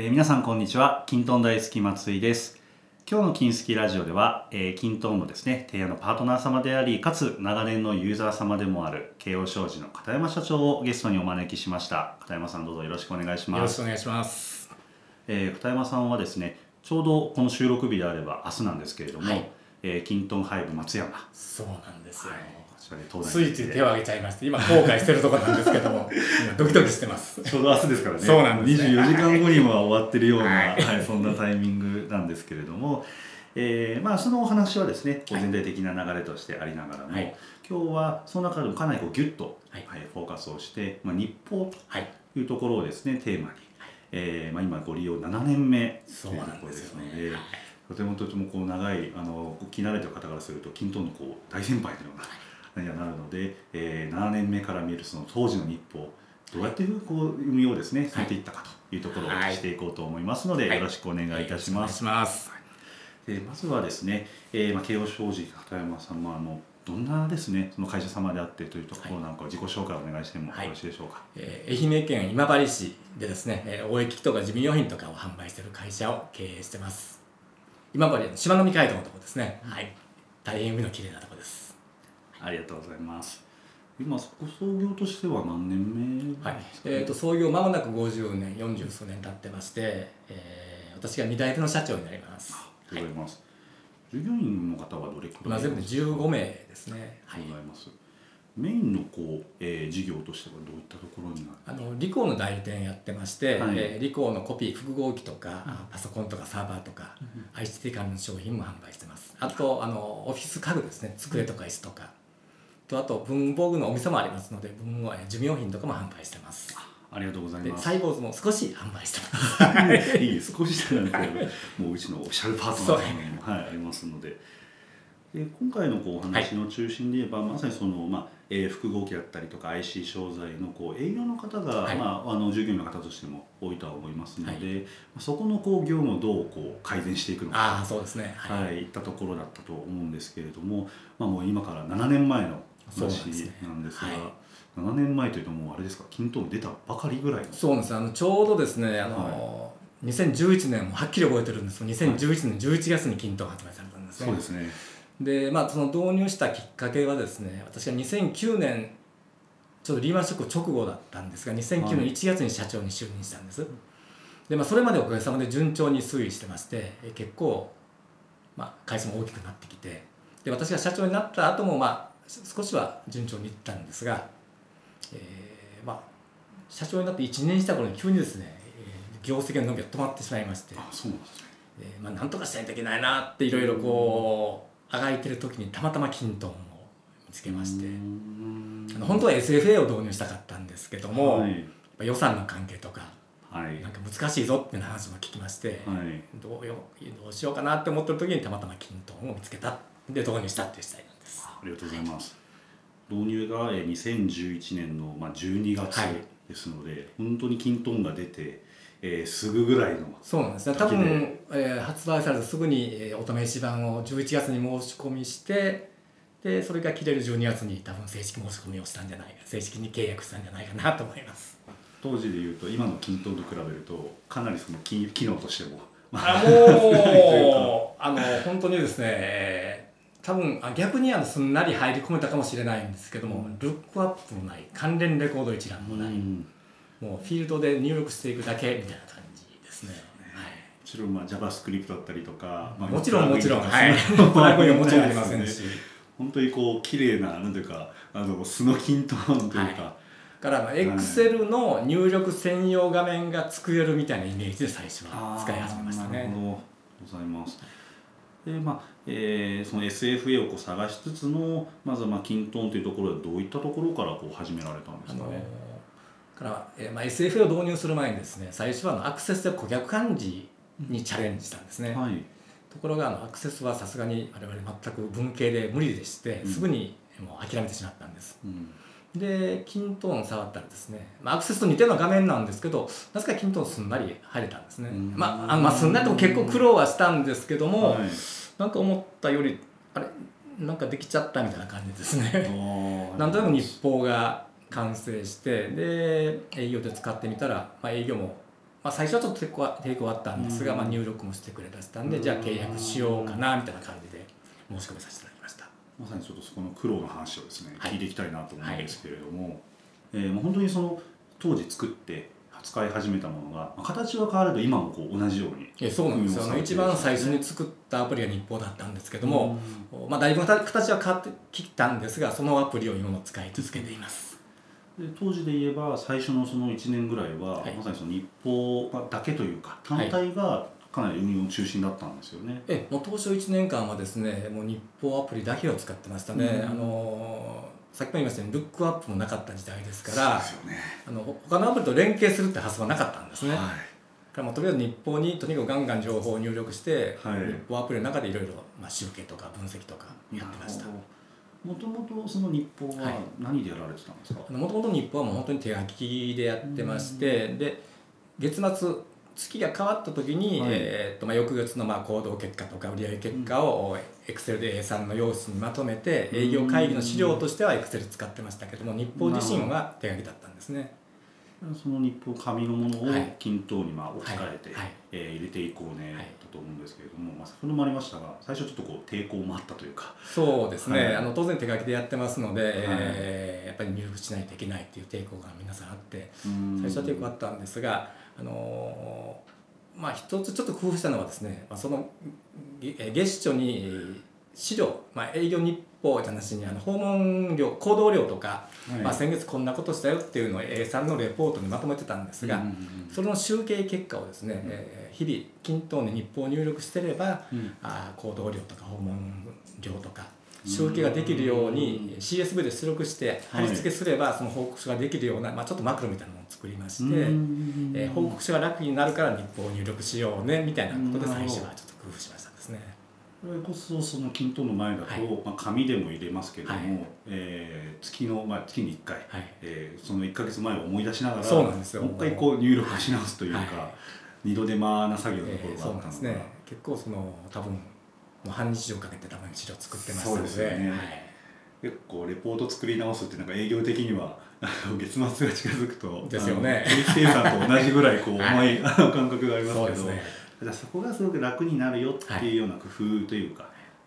えー皆さんこんにちは。キントン大好き松井です。今日の金スキラジオでは、えー、キントンのですね提案のパートナー様でありかつ長年のユーザー様でもある慶応商事の片山社長をゲストにお招きしました。片山さんどうぞよろしくお願いしよろますしくお願いします。えー片山さんはですねちょうどこの収録日であれば明日なんですけれども、はい。えーキントンハイブ松山。そうなんですよ。こちらで東ついつい手を挙げちゃいまして、今後悔してるところなんですけども、今ドキドキしてます。ちょうど明日ですからね。そうなんですね。24時間後には終わってるような、ははいいそんなタイミングなんですけれども、えーまあそのお話はですね、全体的な流れとしてありながらも、はい。今日はその中でもかなりこうギュッと、はい。はいフォーカスをして、まあ、日報はい。というところをですねテーマに、えーまあ、今ご利用7年目とそういうところですすので。とてもとてもこう長いあの聞き慣れてる方からすると均等のこう大先輩のようなにはなるので、えー7年目から見るその当時の日報どうやってこう運用をですねされていったかというところをしていこうと思いますので、はいよろしくお願いいたします。お願いします。でまずはですね、えーまあ、慶応商事片山さんはあのどんなですねその会社様であってというところなんかを自己紹介をお願いしてもよはいろしいでしょうか？えー愛媛県今治市でですね、えー、応益とか事務用品とかを販売している会社を経営してます。今治のしまのみ海道のところですね。はい。大変海の綺麗なところです。ありがとうございます。今ご創業としては何年目はいです。か？ねえっ、と創業間もなく50年、40数年経ってまして、えー、私が2代目の社長になります。ありがとうございます。従業員の方はどれくらい今全部で15名ですね。ございます。メインのこう、えー事業としてはどういったところになあのリコーの代理店やってまして、はいえーリコーのコピー複合機とか、あパソコンとかサーバーとか、ICT 関連の商品も販売してますあとあのオフィス家具ですね机とか椅子とか、とあと文房具のお店もありますので文具えー事務用品とかも販売してます。ありがとうございでます。サイボーズも少し販売してます。いい少しじゃなくて、もううちのオフィシャルパートナー様も、はい、ありますので。で今回のこうお話の中心で言えば、まさにその、まあえー複合機だったりとか IC 商材のこう営業の方が、はい。まあ、あの従業員の方としても多いとは思いますので、まあそこのこう業務をどうこう改善していくのか。ああそうですね。はい、はい、いったところだったと思うんですけれども、まあ、もう今から7年前の話なんですがは7年前というともうあれですか？均等に出たばかりぐらいの。そうなんですあのちょうどですねあの、2011年もはっきり覚えてるんです。けど2011年11月に均等発売されたんですね。そうですね。でまあその導入したきっかけはですね私が2009年ちょうどリーマンショック直後だったんですが2009はい。年1月に社長に就任したんです、でまあそれまでおかげさまで順調に推移してましてえ結構、まあ、会社も大きくなってきて。で私が社長になった後もまあ少しは順調にいったんですが、えーまあ社長になって1年した頃に急にですね、えー業績の伸びが止まってしまいましてあそうなんですね。でまあ、なんとかしないといけないなっていろいろこうあがいてる時にたまたまキントンを見つけましてあの本当は SFA を導入したかったんですけども、はい。やっぱ予算の関係とかはい。なんか難しいぞっていう話も聞きまして、はい。どうよどうしようかなって思ってる時にたまたまキントンを見つけた。で導入したっていうスタイルす。ありがとうございます、導入がえー2011年のまあ12月はい。ですので、本当に均等が出て、えーすぐぐらいのそうなんです。ね多分、えー発売されてすぐに、えーお試し版を11月に申し込みしてでそれが切れる12月に多分正式申し込みをしたんじゃないか正式に契約したんじゃないかなと思います。当時でいうと今の均等と比べるとかなりその機機能としてもあもう あの本当にですねえー多分あ逆にあのすんなり入り込めたかもしれないんですけども、ルックアップもない。関連レコード一覧もない、うん。もうフィールドで入力していくだけみたいな感じですね、はいもちろんまあ JavaScript だったりとか、まあもちろんもちろん、プはい。プラグインはもちろんありませんし、本当にこう綺麗ななんていうかあの素の均等というか、はからまあ Excel の入力専用画面が作れるみたいなイメージで最初は使い始めましたね。なるほどございます。でまあえーその SFA をこう探しつつのまずはまあ均等というところでどういったところからこう始められたんですかね。から、えーまあ、SFA を導入する前にですね最初はあのアクセスで顧客漢字にチャレンジしたんですね。はい。ところがあのアクセスはさすがに我々全く文系で無理でして、うんすぐにもう諦めてしまったんです。うん。でキントーン触ったらですね、まあ、アクセスと似たような画面なんですけどなぜかキントーンすんなり入れたんですね、うん。まあ、あまあすんなりとも結構苦労はしたんですけども、はい。なんか思ったよりあれ？なんかできちゃったみたいな感じですね。なんとなく日報が完成してで営業で使ってみたら、まあ、営業もまあ、最初はちょっと抵抗は抵抗あったんですが、うん。まあ、入力もしてくれたんで、うんじゃあ契約しようかなみたいな感じで申し込みさせていただきました。まさにちょっとそこの苦労の話をですね、はい。聞いていきたいなと思うんですけれども、えーもう本当にその当時作って使い始めたものがまあ形は変われど今もこう同じようにえそうなんですよあの一番最初に作ったアプリが日報だったんですけども、まあ、だいぶ形は変わってきたんですがそのアプリを今も使い続けています。で当時で言えば最初のその1年ぐらいは、はい。まさにその日報だけというか単体がかなり運用中心だったんですよね。えもう当初1年間はですねもう日報アプリだけを使ってましたね、うんあのさっきも言いましたようにルックアップもなかった時代ですからそうですよね。あの他のアプリと連携するって発想はなかったんですね、だはからもうとりあえず日報にとにかくガンガン情報を入力して、はい日報アプリの中でいろいろまあ集計とか分析とかい。やってましたもともとその日報ははい何でやられてたんですか？もともと日報はもう本当に手書きでやってまして、で月末月が変わった時に、はい。えーっとまあ、翌月のまあ行動結果とか売上結果を Excel で A3 の用紙にまとめて営業会議の資料としては Excel 使ってましたけども日報自身は手書きだったんですね。その日報紙のものをはい。均等にまあ置き換えて、はい。はい。えー入れていこうね、はい。だと思うんですけれども、まあ、先ほどもありましたが最初ちょっとこう抵抗もあったというか。そうですね、はい。あの当然手書きでやってますので、えーやっぱり入力しないといけないっていう抵抗が皆さんあって最初は抵抗あったんですが、あのーまあ一つちょっと工夫したのはですね、まあ、その月初にえー資料、まあ、営業日報って話にあの訪問料行動量とか、はい。まあ、先月こんなことしたよっていうのを A3 のレポートにまとめてたんですが、うんうんその集計結果をですね、えー日々均等に日報を入力してれば、うん。あー行動量とか訪問量とか集計ができるように CSV で出力して貼り付けすればその報告書ができるような、まあ、ちょっとマクロみたいなのを作りまして、うんえー報告書が楽になるから日報を入力しようねみたいなことで最初はちょっと工夫しましたですね。これこそその均等の前だと、はい。まあ、紙でも入れますけれども、はい。えー月の、まあ、月に1回、はい。えーその1か月前を思い出しながらそうなんですよ。もう一回こう入力し直すというか、はい。二度手間な作業のところえーがあったですね。結構その多分もう半日以上かけて多分資料作ってましので。ですよね。はい結構レポート作り直すってなんか営業的には月末が近づくとですよね。と同じぐらいこうはい重い、あの感覚がありますけど。そね。じゃあそこがすごく楽になるよっていうような工夫というか、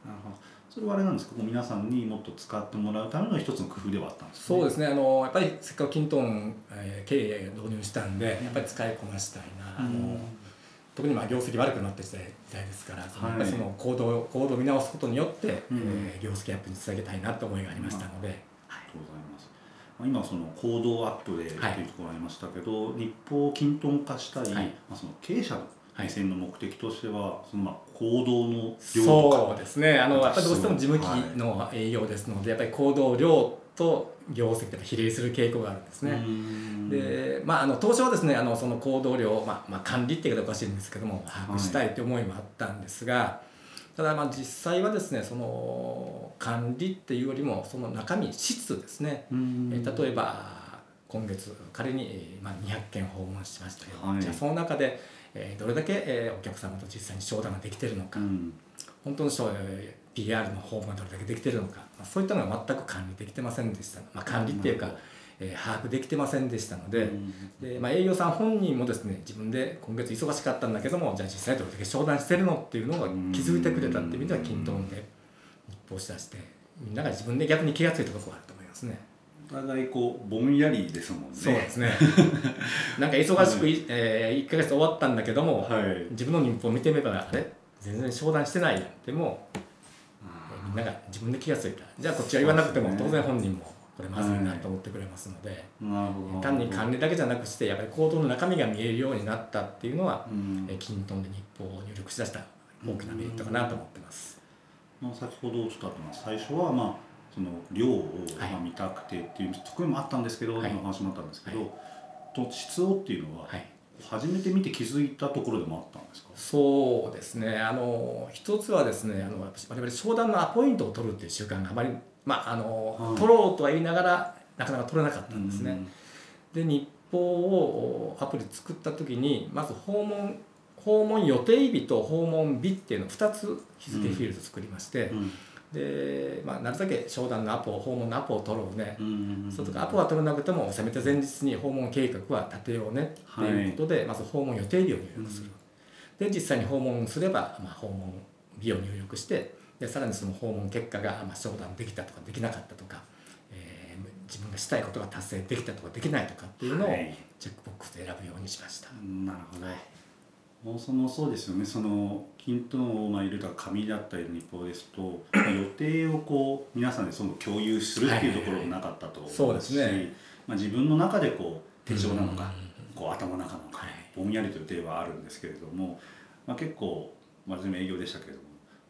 なるほどそれはあれなんですか？皆さんにもっと使ってもらうための一つの工夫ではあったんですそうですね。あのやっぱりせっかくキントン、えー経営導入したんでやっぱり使いこなしたいな、あの特にまあ業績悪くなってきた時代ですから、そのやっぱりその行動行動を見直すことによって、うん。えー業績アップにつなげたいなって思いがありましたので、ありがとうございます。まあ今その行動アップでというとはいころがありましたけど、日報を均等化したい、はい。まあその経営者のはい目線の目的としては、そのまあ行動の量とそうですね。あのやっぱりどうしても事務機の営業ですので、やっぱり行動量と業績って比例する傾向があるんですか。ね。うん。でまあ、あの当初はですねあのその行動量、まあまあ、管理っていう言い方おかしいんですけども把握したいという思いもあったんですが、ただまあ実際はですねその管理っていうよりもその中身質ですね、うん。えー例えば今月仮に、えーまあ、200件訪問しましたよ、はい。じゃあその中で、えーどれだけ、えーお客様と実際に商談ができているのか、うん。本当の PR の訪問がどれだけできているのか、まあ、そういったのが全く管理できてませんでした、まあ、管理っていうか、えー把握できてませんでしたので,、うんでまあ、営業さん本人もですね自分で今月忙しかったんだけどもじゃあ実際どれだけ商談してるのっていうのを気づいてくれたっていう意味では均等で日報し出してみんなが自分で逆に気が付いたところがあると思いますね。お互いこうぼんやりですもんね。そうですね なんか忙しくい、えー、1ヶ月終わったんだけども、はい。自分の日報を見てみればあれ？全然商談してないやんでもみんなが自分で気が付いた。じゃあこっちは言わなくても当然本人もこれまずいなと思ってくれますので、なるほど。単に管理だけじゃなくしてやっぱり行動の中身が見えるようになったっていうのは、うん。えーキントンで日報を入力しだした大きなメリットかなと思ってます。まあ、先ほどちょっとあったのは最初はまあその量をはい。まあ見たくてっていう側面もあったんですけど、はい。今話もあったんですけど、はい。と質をっていうのははい初めて見て気づいたところでもあったんですか、そうですね。あの一つはですねあの我々商談のアポイントを取るっていう習慣があまり、まああのはい。取ろうとは言いながらなかなか取れなかったんですね。で日報をアプリ作った時にまず訪問訪問予定日と訪問日っていうのを2つ日付フィールド作りまして、うん。うんで、まあ、なるだけ商談のアポ訪問のアポを取ろうね、うんそうとかアポは取らなくてもせめて前日に訪問計画は立てようね。っていうことで、まず訪問予定日を入力する、で実際に訪問すれば、まあ、訪問日を入力してでさらにその訪問結果が、まあ、商談できたとかできなかったとか、えー自分がしたいことが達成できたとかできないとかっていうのをはい。チェックボックスで選ぶようにしました。なるほどそもそうですよね。その均等をまあ入れた紙だったりの日報ですとまあ予定をこう皆さんでその共有するっていうところもなかったと思うし、そうですね。まあ、自分の中でこう手帳なのか、うん。こう頭の中なのか、はい。ぼんやりと予定はあるんですけれども、まあ、結構私も営業でしたけれど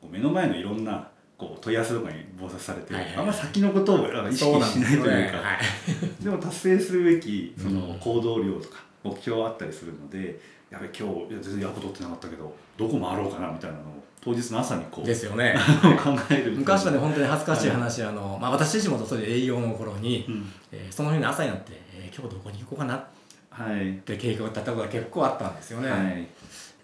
も目の前のいろんなこう問い合わせとかに忙殺されて、はいはいあんま先のことを意識しないというか。はい。でも達成するべきそのうん。行動量とか目標はあったりするので、やべ今日いや全然アポ取ってなかったけどどこ回ろうかなみたいなのを当日の朝にこうですよね。考える昔はね本当に恥ずかしい話、あのまあ、私自身もそれで営業の頃に、うん。えーその日の朝になって、えー今日どこに行こうかなっはい。て計画を立てたことが結構あったんですよね。はい。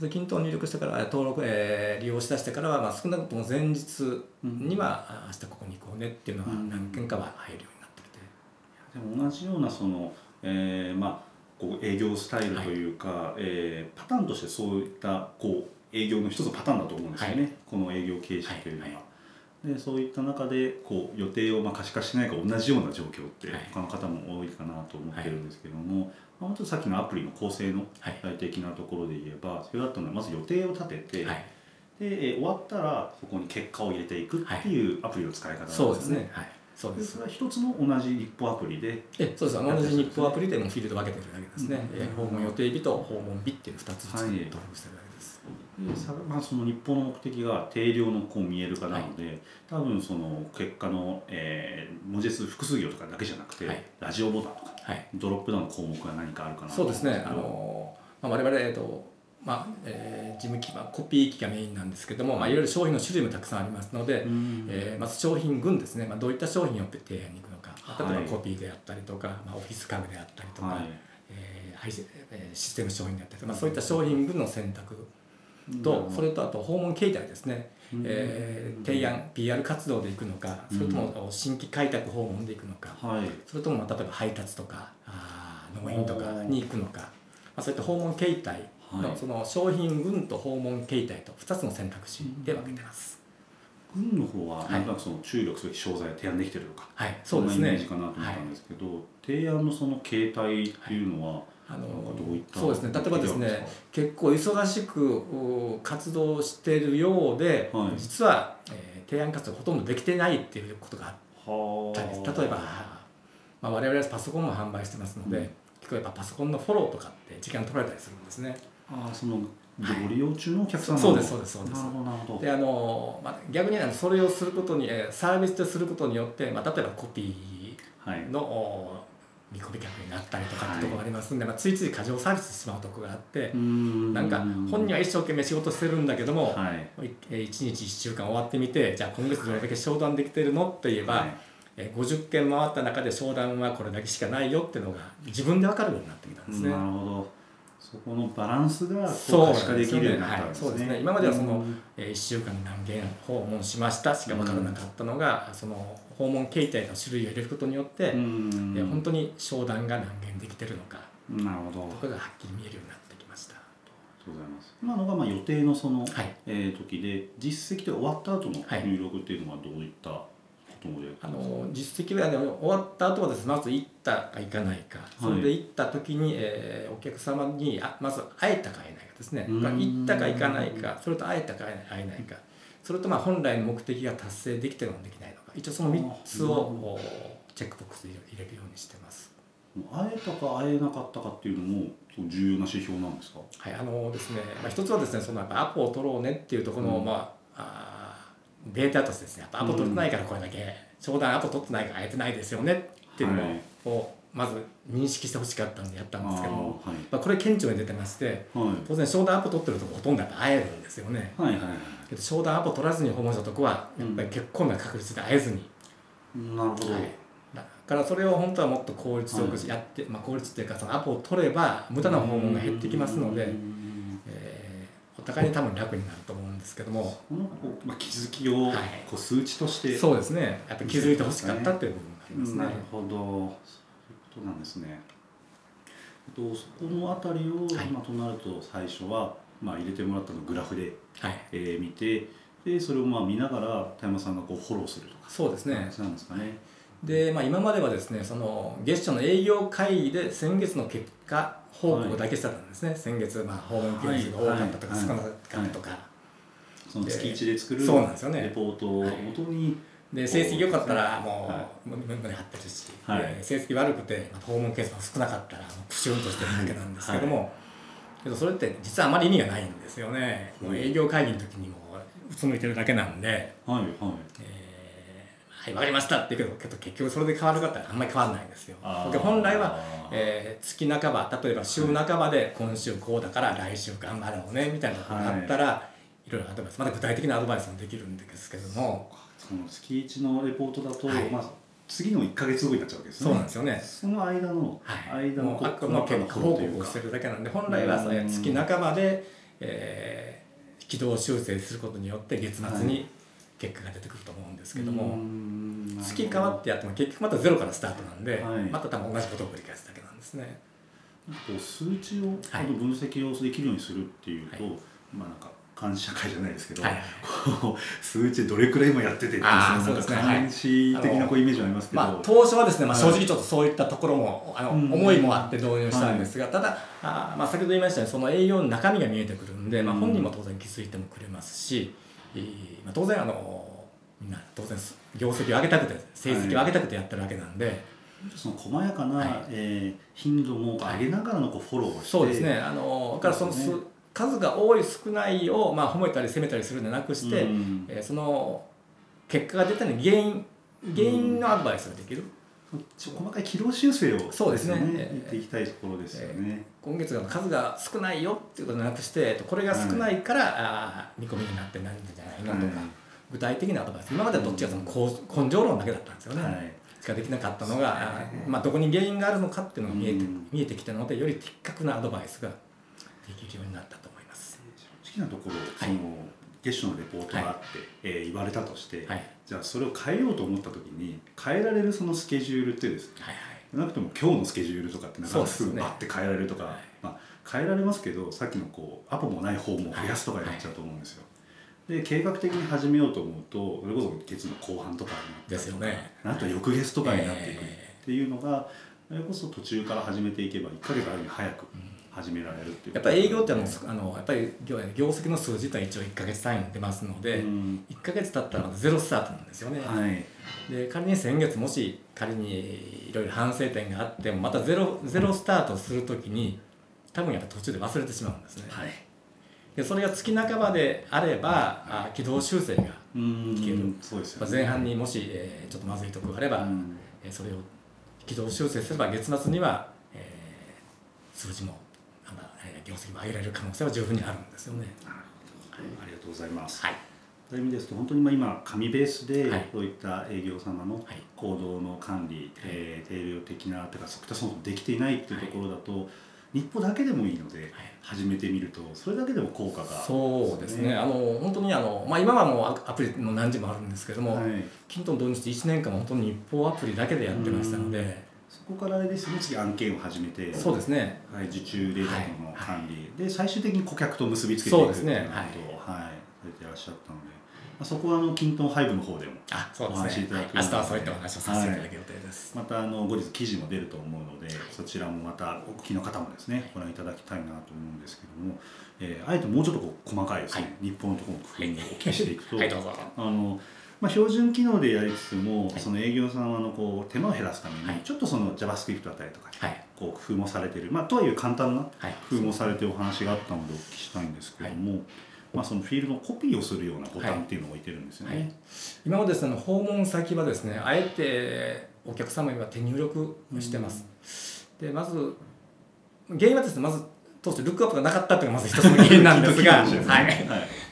で均等入力してから登録、えー利用しだしてからは、まあ、少なくとも前日には、あ明日ここに行こうねっていうのがうん。何件かは入るようになってきて、でも同じようなその、えーまあこう営業スタイルというか、えーパターンとしてそういったこう営業の一つのパターンだと思うんですよね、はい。この営業形式というのは。はい。はでそういった中でこう予定をまあ可視化しないか同じような状況ってはい。他の方も多いかなと思ってるんですけども、まあ、もうちょっとさっきのアプリの構成のはい。具体的なところで言えばそれだったのはまず予定を立てて、はい、でえー終わったらそこに結果を入れていくっていうアプリの使い方なんですそうですね。はい、そうで。ですそれは一つの同じ日報アプリで。えそうです。同じ日報アプリでもフィールド分けてるだけですね、うん。えー訪問予定日と訪問日っていう2つずつはい登録してるだけです、でさまあ、その日報の目的が定量のこう見える化なので、多分その結果の、えー文字数複数行とかだけじゃなくて、はい。ラジオボタンとかはい。ドロップダウンの項目が何かあるかなとそうですね。あの、まあ、我々、えっとまあえー事務機、まあ、コピー機がメインなんですけども、まあ、いろいろ商品の種類もたくさんありますので、うん。えーまず商品群ですね、まあ、どういった商品を提案に行くのか、まあ例えはいばコピーであったりとか、まあ、オフィス家具であったりとか、はい。えーシステム商品であったりとか、まあ、そういった商品群の選択と、うん。それとあと訪問形態ですね、うん。えー提案 PR 活動で行くのかそれとも新規開拓訪問で行くのか、はい。それともまあ例えば配達とかあー農園とかに行くのか、まあ、そういった訪問形態のはい。その商品群と訪問形態と2つの選択肢で分けてます。軍の方ははい。なんとなくその注力すべき商材を提案できてるとか、はい、そんなイメージねかなと思ったんですけど、提案のその形態っていうのは、あのなんかどういったそうですね。例えばですね結構忙しくう活動しているようで、はい。実は、えー提案活動ほとんどできてないっていうことがあっはたりです。例えば、まあ、我々はパソコンも販売してますので、うん。結構やっぱパソコンのフォローとかって時間取られたりするんですね。あーそのごはい利用中のお客様のそうですそうですそうです。なるほどなるほど。であの、まあ、逆にあのそれをすることにえーサービスですることによって、まあ、例えばコピはい。ーのお見込み客になったりとかってところがありますんで、まあ、ついつい過剰サービスしてしまうところがあって、ななんか本人は一生懸命仕事してるんだけども、はい。いえー1日1週間終わってみてじゃあ今月どれだけ商談できてるのって言えば、はい。えー50件回った中で商談はこれだけしかないよっていうのが自分で分かるようになってきたんですね。なるほどそこのバランスがそう可視化できるようになったんはいですね。そうですね。今まではそのうん。えー1週間に何件訪問しました。しか分からなかったのが、その訪問形態の種類を入れることによって、うん。えー本当に商談が何件できてるのか。なるほど。ありとかがはっきり見えるようになってきました。がとうございます。今のがまあ予定のその、はい。えー時で実績で終わった後のはい。入力っていうのはどういったことで、あの実績は、ね、終わった後はですねまず行ったか行かないか。それで行った時に、えーお客様にあまず会えたか会えないかですね。うん。行ったか行かないか。それと会えたか会えないか。それとまあ本来の目的が達成できてるのかできないのか。一応その3つをチェックボックスで入れるようにしてます。会えたか会えなかったかっていうのも重要な指標なんですか？はいあのですねまあ、一つはですねそのやっぱアポを取ろうねっていうところの、うん。まあデータとしてですね。やっぱアポ取ってないからこれだけ、商談アポ取ってないから会えてないですよね。っていうのはい。をまず認識してほしかったんでやったんですけども、はい。まあ、これ顕著に出てましてはい。当然商談アポ取ってるとこほとんどやっぱ会えるんですよね。はいはいはけど商談アポ取らずに訪問したとこはやっぱり結構な確率で会えずに、いなるほど、はい。だからそれを本当はもっと効率よくやって、まあ、効率っていうかそのアポを取れば無駄な訪問が減ってきますので、うん。えーお互いに多分楽になると思うんですけどもこのこう、まあ、気づきをはい。こう数値として、そうですね。やっぱり気づいてほしかったっていう部分がありますね。なるほど。そういうことなんですね。えっとそこのあたりを、はい。まあ、となると最初は、まあ、入れてもらったのをグラフで、はい、えー見てでそれをまあ見ながら田山さんがこうフォローするとかそうですね。感じなんですかね。で、まあ、今まではですねその月初の営業会議で先月の結果報告だけしてたんですね、先月、まあ、訪問件数が多かったとかはい。少なかったとか、その月一で作るそうなんですよね。レポートをに、で成績良かったらもはう胸胸張ってるし、はい。で成績悪くて訪問件数が少なかったらプシュンとしてるだけなんですけども、けどそれって実はあまり意味がないんですよね、もう営業会議の時にもうつむいてるだけなんで、はいはい。えーはい分かりましたって言うけど結局それで変わるかってあんまり変わらないんですよ。本来は、えー月半ば例えば週半ばで今週こうだから来週頑張ろうねみたいなことがあったら、い、ろいろアドバイスまだ具体的なアドバイスもできるんですけども。その月一のレポートだと、はい。まあ、次の1か月後になっちゃうわけですね。そうなんですよね。その間の、はい、間のあくまで結果報告をしてるだけなんで本来はそれ月半ばで、えー軌道修正することによって月末に結果が出てくると思うんですけども、月変わってやっても結局またゼロからスタートなんで、はい。また多分同じことを繰り返すだけなんですね。こう数値を、分析をできるようにするっていうと、はまあなんか監視社会じゃないですけど、はいはい。こう数値でどれくらい今やっててっていうですね。はい。監視的なこうイメージはありますけど、まあ、当初はですね、まあ、はい正直ちょっとそういったところも、あのうん。思いもあって導入したんですが、ただあー、まあ、先ほど言いましたようにその営業の中身が見えてくるんで、まあ、うん。本人も当然気づいてもくれますし、えーまあ、当然あのみんな当然業績を上げたくて成績を上げたくてやってるわけなんで、その細やかな、はい。えー頻度も上げながらのこうフォローをして、そうですね。あのだからそのそうですね数が多い少ないを、まあ、褒めたり責めたりするんじゃなくして、うん。えーその結果が出たのに原因原因のアドバイスができる、ちょ細かい軌道修正をそうですね。言っていきたいところですよね。今月の数が少ないよっていうことじゃなくしてえっとこれが少ないから、あー見込みになってないんじゃないのとか、はい具体的なアドバイス。今まではどっちかその根根性論だけだったんですよね、はい。しかできなかったのが、あーまあ、どこに原因があるのかっていうのが見えて,、うん。見えてきたのでより的確なアドバイスができるようになったと思います。正直なところ、その月初のレポートがあって、えー言われたとして、はい。じゃあそれを変えようと思った時に変えられるそのスケジュールってですね。はいはい。なくても今日のスケジュールとかってなかなかすぐバッて変えられるとか、はい。まあ、変えられますけどさっきのこうアポもない方も増やすとかになっちゃうと思うんですよ。で計画的に始めようと思うとそれこそ月の後半とかになったりですとか、よね。あと翌月とかになってい。くっえていうのが、それこそ途中から始めていけば1ヶ月あるに早く始められるっていう。やっぱり営業ってあのあのやっぱり業業績の数字とは一応1か月単位に出ますので、うん。1か月経ったらゼロスタートなんですよね。はい。で仮に先月もし仮にいろいろ反省点があってもまたゼロゼロスタートするときに多分やっぱ途中で忘れてしまうんですね。はい。でそれが月半ばであればあ軌道修正がうん。いける。そうです前半にもし、えーちょっとまずいところがあれば、うん。えーそれを軌道修正すれば月末には、えー数字も業績も上げられる可能性は十分にあるんですよね。なるほどありがとうございます。はい、そういう意味ですと本当にまあ今紙ベースではい。そういった営業様のはい。行動の管理、えー定量的なとかそういったそのできていないっていうところだと、日報だけでもいいので始めてみるとそれだけでも効果がそうですね。あの本当にあの、まあ、今はもうアアプリも何時もあるんですけども、はい、キントン導入して1年間は本当に日報アプリだけでやってましたので、そこからあれですね次案件を始めてそうですね。はい、受注データとの管理、で最終的に顧客と結びつけていくそうですねっていうことを、はいされていらっしゃったので、まあ、そこはあのキントンハイブの方でもあそうお話しいですね、はい、ただく明日はそういったお話をさせていただく予定です、またあの後日記事も出ると思うので、そちらもまたお聞きの方もですねご覧いただきたいなと思うんですけども、えーあえてもうちょっとこう細かいですね、はい。日本のところの工夫をお聞きしていくと、はいどうぞ。あのまあ、標準機能でやりつつも、はい。その営業様のこう手間を減らすために、はい。ちょっとその JavaScript だったりとか、はい。こう工夫もされてる、まあ、とはいえ簡単なはい。工夫もされてるお話があったのでお聞きしたいんですけども、まあ、そのフィールドのコピーをするようなボタンっていうのを置いてるんですよね。はい。今までですね訪問先はですねあえてお客様には手入力してます、でまず原因はですねまず当初ルックアップがなかったっていうのがまず一つの原因なんですが、きっときっとはい。はい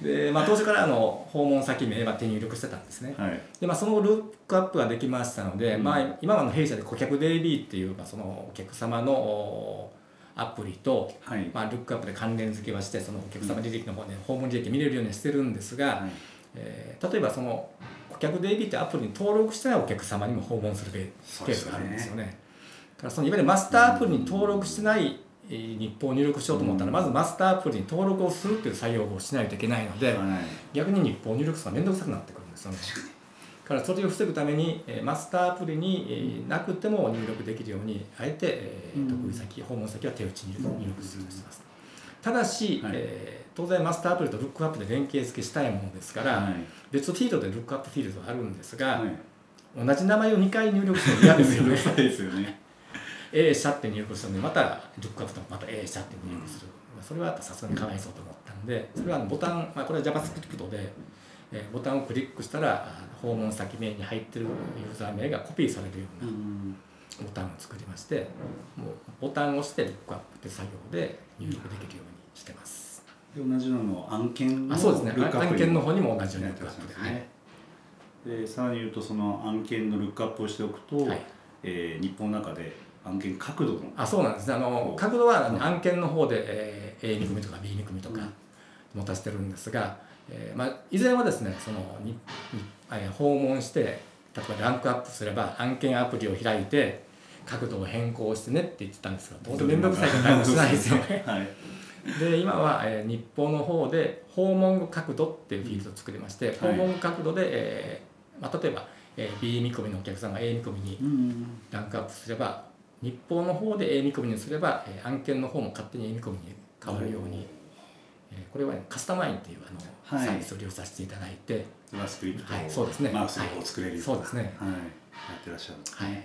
でまあ、当初からあの訪問先名は手入力してたんですね、はい。でまあ、そのルックアップができましたので、うん。まあ、今はあの弊社で顧客 DB っていう、まあ、そのお客様の、おアプリと、はい。まあ、ルックアップで関連付けはしてそのお客様履歴の方で訪問履歴見れるようにしてるんですが、はい。えー例えばその顧客デイビーってアプリに登録してないお客様にも訪問するケースがあるんですよね。だからそのいわゆるマスターアプリに登録してないえー日報を入力しようと思ったら、うん。まずマスターアプリに登録をするっていう作業をしないといけないので、はい。逆に日報を入力するのが面倒くさくなってくるんですよね。だからそれを防ぐために、えーマスターアプリに、えーなくても入力できるようにあえて、得意先訪問先は手打ちに入力するようにしてます。ただし、はい。えー当然マスターアプリとルックアップで連携付けしたいものですから、はい。別フィールドでルックアップフィールドがあるんですが、はい。同じ名前を2回入力するの嫌ですよね。そうですよね A 社って入力するのにまたルックアップとまた A 社って入力する、まあそれはさすがにかわいそうと思ったんでそれはボタン、まあ、これは JavaScript で、えーボタンをクリックしたらあ訪問先名に入ってるユーザー名がコピーされるよううなん。ボタンを作りましてもうボタンを押してルックアップって作業で入力できるようにしてます。で同じようなのを案件のあそうですね。案件の方にも同じようにやってルックアップで、らっしゃるんですね、でさらに言うとその案件のルックアップをしておくと、はいはい。えー日本の中で案件角度の。あそうなんですね。あの角度は案件の方で、えー A 2組とか B 2組とかうん。持たせてるんですが、えーまあ、いずれはですねそのににえー訪問して例えばランクアップすれば案件アプリを開いて角度を変更してねって言ってたんですが当然面倒くさいからしないですよね。はい。で今は、えー日報の方で訪問後角度っていうフィールドを作りまして、訪問角度で、えーまあ、例えば、えー B 見込みのお客さんが A 見込みにうん。ランクアップすれば日報の方で A 見込みにすれば、えー案件の方も勝手に A 見込みに変わるように、えーこれは、ね、カスタマインっていうあの、はい。サービスを利用させていただいて、JavaScript はいそうですね。マウスを作れるよそうですね。はい、やってらっしゃるんですはい、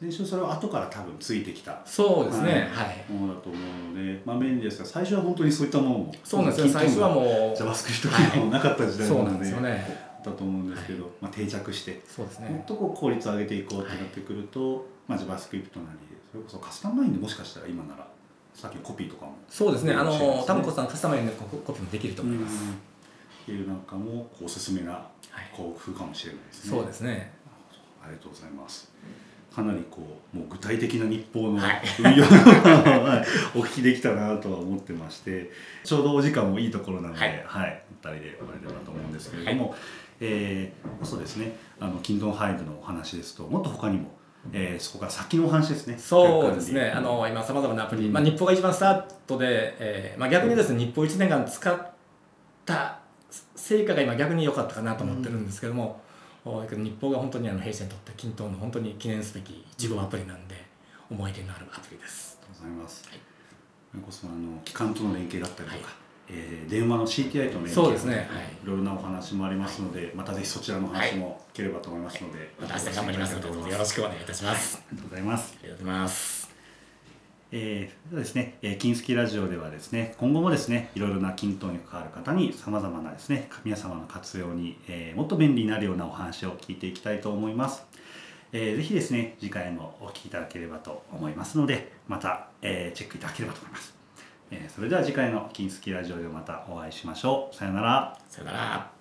先週それは後から多分ついてきたそうですね。ははい、ものだと思うので、まあ、便利ですが最初は本当にそういったものもそうなんですよ。最初はもう JavaScript 機能もなかった時代なそうなんのでですよねだと思うんですけど、まあ、定着してそうですね。もっとこう効率を上げていこうってなってくると、まあ、JavaScript なりそれこそカスタマインでもしかしたら今ならさっきのコピーとかも。そうですね。あのタムコさんカスタマインでココピーもできると思います、うんっていうなんかもこうおすすめなはい、工夫かもしれないですね。そうですね。ありがとうございます。かなりこうもう具体的な日報のはい。運用を、はいお聞きできたなとは思ってましてちょうどお時間もいいところなので、ははい。い二人で終われればと思うんですけれども、えーそうですねあのキントンハイブのお話ですともっと他にも、えーそこから先のお話ですね。そうですね、あの今さまざまなアプリ、まあ、日報が一番スタートで、えーまあ、逆にですね日報1年間使った成果が今逆に良かったかなと思ってるんですけども、お日報が本当にあの弊社にとって均等の本当に記念すべき1号アプリなんで思い出のあるアプリです。ありがとうございます。はいこそあの機関との連携だったりとか、えー電話の CTI とのそうですねはいいろいろなお話もありますので、またぜひそちらの話も聞ければと思いますので、また明日頑張りますのでよろしくお願いいたします。ありがとうございます。ありがとうございます。えー、そうですね、えー、金スキラジオではですね、今後もですね、いろいろな均等に関わる方にさまざまなですね、皆様の活用に、えーもっと便利になるようなお話を聞いていきたいと思います。えーぜひですね、次回もお聞きいただければと思いますので、また、えーチェックいただければと思います。えーそれでは次回の金スキラジオでまたお会いしましょう。さようなら。さよなら。